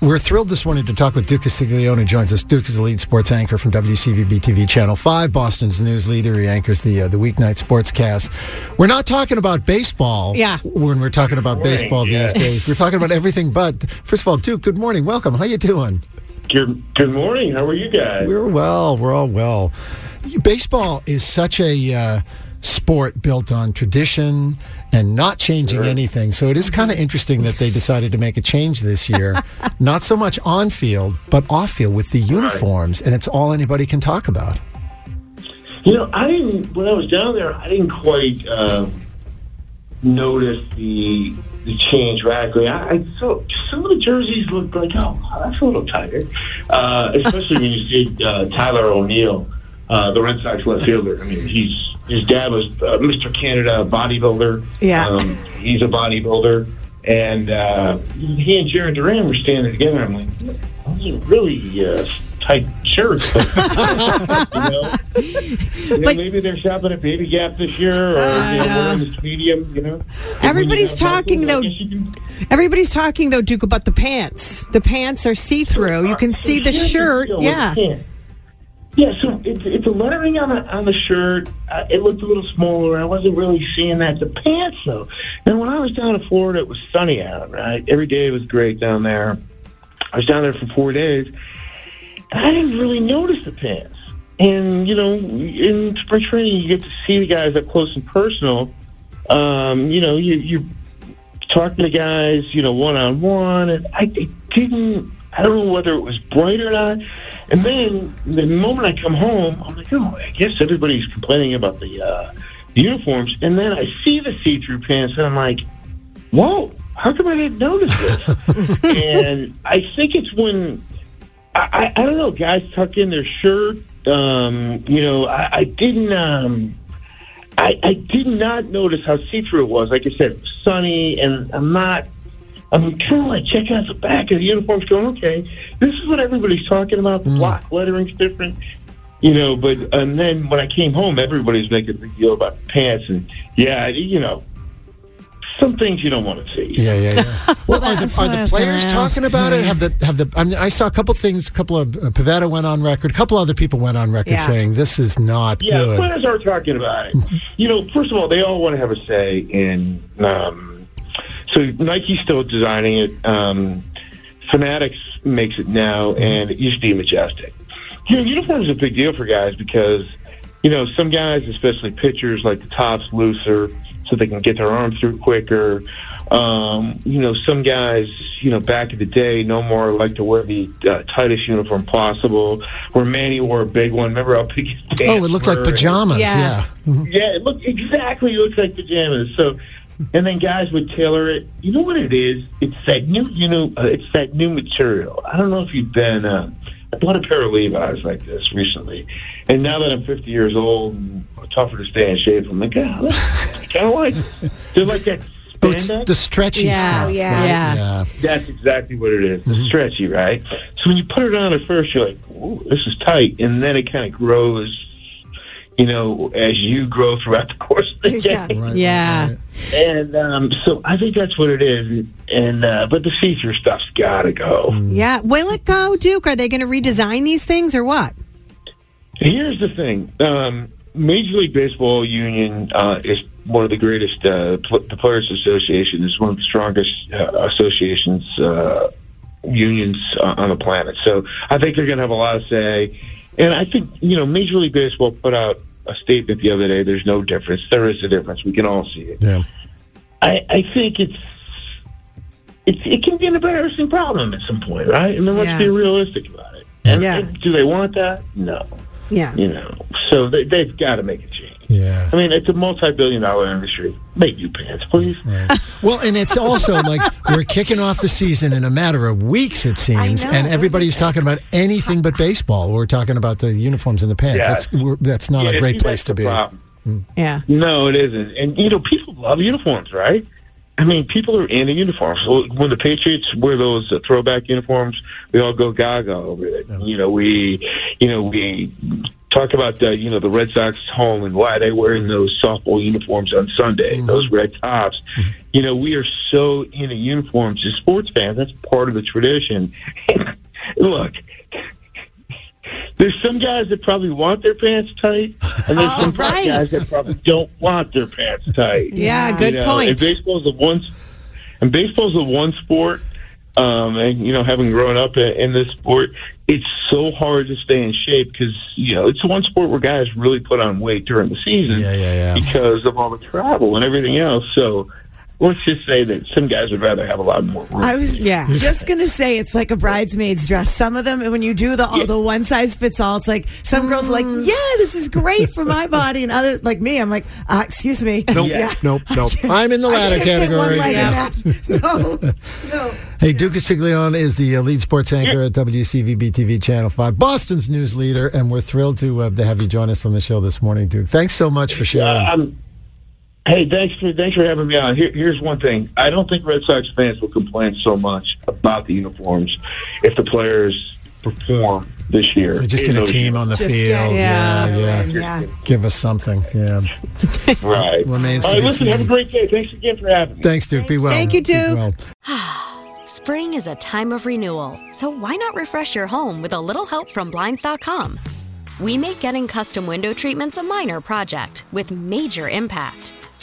We're thrilled this morning to talk with Duke Castiglione. Joins us. Duke is the lead sports anchor from WCVB TV Channel 5, Boston's news leader. He anchors the uh, the weeknight sportscast. We're not talking about baseball. Yeah. When we're talking about Morning, baseball yeah. these days, we're talking about everything but. First of all, Duke, good morning. Welcome. How you doing? Good, good morning. How are you guys? We're well. We're all well. Baseball is such a uh, sport built on tradition and not changing Sure. anything. So it is kind of interesting that they decided to make a change this year. not so much on field, but off field with the uniforms, and it's all anybody can talk about. You know, I didn't when I was down there. I didn't quite uh, notice the the change radically. I, I saw some of the jerseys looked like, oh, that's a little tighter. Uh, especially when you see uh, Tyler O'Neill, uh, the Red Sox left fielder. I mean, he's his dad was uh, Mr. Canada bodybuilder. Yeah. um, he's a bodybuilder. And uh, he and Jarren Duran were standing together. I'm like, those are really uh, tight shirts. You know, You know, But- maybe they're shopping at Baby Gap this year, or I you know, know. wearing this medium. You know, Everybody's talking, though- guess you can- Everybody's talking though, Duke, about the pants. The pants are see through. You can see the shirt. Yeah. Yeah, so it's it's a lettering on the on the shirt. Uh, it looked a little smaller. I wasn't really seeing that. The pants, though. And when I was down in Florida, it was sunny out. Right, every day was great down there. I was down there for four days. And I didn't really notice the pants. And you know, in spring training, you get to see the guys up close and personal. Um, you know, you you talking to guys, you know, one on one, and I it didn't. I don't know whether it was bright or not. And then the moment I come home, I'm like, oh, I guess everybody's complaining about the, uh, the uniforms. And then I see the see-through pants, and I'm like, whoa, how come I didn't notice this? and I think it's when I, I, I don't know, guys tuck in their shirt. Um, you know, I, I didn't. Um, I, I did not notice how see-through it was. Like I said, it was sunny, and I'm not. I'm kind of like checking out the back of the uniforms, going, okay, this is what everybody's talking about. The block lettering's different, you know. But and then when I came home, everybody's making a big deal about the pants, and yeah, you know, some things you don't want to see. Yeah, yeah, yeah. well, are the, are the players talking ask. about it? Have the have the? I, mean, I saw a couple things. A couple of uh, Pivetta went on record. A couple other people went on record Yeah. saying this is not Yeah, good. players are talking about it. you know, first of all, they all want to have a say in. Um, so Nike's still designing it. Um, Fanatics makes it now, and it used to be Majestic. You know, uniform is a big deal for guys because you know some guys, especially pitchers, like the tops looser so they can get their arm through quicker. Um, you know, some guys, you know, back in the day, no more like to wear the uh, tightest uniform possible. Where Manny wore a big one. Remember how big his oh, it looked like were? pajamas. Yeah. Yeah. Yeah, it looked exactly looks like pajamas. So, and then guys would tailor it. You know what it is? It's that new, you know, uh, it's that new material. I don't know if you've been uh, I bought a pair of Levi's like this recently, and now that I'm 50 years old, and tougher to stay in shape. I'm like, ah, I kind of like. They're like that Oh, it's the stretchy Yeah, stuff. yeah. right? Yeah. yeah. That's exactly what it is. Mm-hmm. Stretchy, right? So when you put it on at first, you're like, Ooh, this is tight. And then it kind of grows, you know, as you grow throughout the course of the Yeah. day. Right, Yeah. right. And um, so I think that's what it is. And uh, But the see-through stuff's got to go. Mm. Yeah. Will it go, Duke? Are they going to redesign these things or what? Here's the thing. Um, Major League Baseball Union uh, is one of the greatest. Uh, pl- the Players Association is one of the strongest uh, associations, uh, unions uh, on the planet. So I think they're going to have a lot of say. And I think you know, Major League Baseball put out a statement the other day. There's no difference. There is a difference. We can all see it. Yeah. I, I think it's. It's, it can be an embarrassing problem at some point, right? I mean, let's Yeah. be realistic about it. And, Yeah. and do they want that? No Yeah. you know. So they, they've got to make a change. Yeah. I mean, it's a multi-billion-dollar industry. Make new pants, please. Well, and it's also like we're kicking off the season in a matter of weeks, it seems, know. and everybody's talking about anything but baseball. We're talking about the uniforms and the pants. Yeah. That's we're, that's not Yeah, a great place to be. problem. Mm. Yeah. No, it isn't. And you know, people love uniforms, right? I mean, people are into uniforms. So when the Patriots wear those uh, throwback uniforms, we all go gaga over it. You know, we, you know, we talk about the, you know, the Red Sox home and why they wearing mm-hmm. those softball uniforms on Sunday, mm-hmm. those red tops. Mm-hmm. You know, we are so into uniforms as sports fans. That's part of the tradition. Look, there's some guys that probably want their pants tight, and there's Oh, some right. guys that probably don't want their pants tight. Yeah. Yeah. Good know, point. And baseball's the one, and baseball's the one sport. Um, and you know, having grown up in, in this sport, it's so hard to stay in shape because you know it's the one sport where guys really put on weight during the season Yeah, yeah, yeah. because of all the travel and everything else. So let's just say that some guys would rather have a lot more room. I was Yeah. just gonna say it's like a bridesmaid's dress. Some of them, when you do the all the one size fits all, it's like some girls are like, Mm. "Yeah, this is great for my body," and others like me, I'm like, uh, "Excuse me, Nope, yeah. nope, nope. I'm in the latter can't one category. leg Yeah. in that. No, no. Hey, Duke Castiglione is the uh, lead sports anchor at WCVB TV Channel 5, Boston's news leader, and we're thrilled to, uh, to have you join us on the show this morning, Duke. Thanks so much for sharing. Um, hey, thanks for thanks for having me on. Here, here's one thing: I don't think Red Sox fans will complain so much about the uniforms if the players perform this year. They just get a those team on the Just field. get- yeah, yeah, yeah. Give us something. Yeah. right. Remains All to right, be listen. Have a great day. Thanks again for having me. Thanks, Duke. Be well. Thank you, Duke. well. Spring is a time of renewal, so why not refresh your home with a little help from Blinds.com? We make getting custom window treatments a minor project with major impact.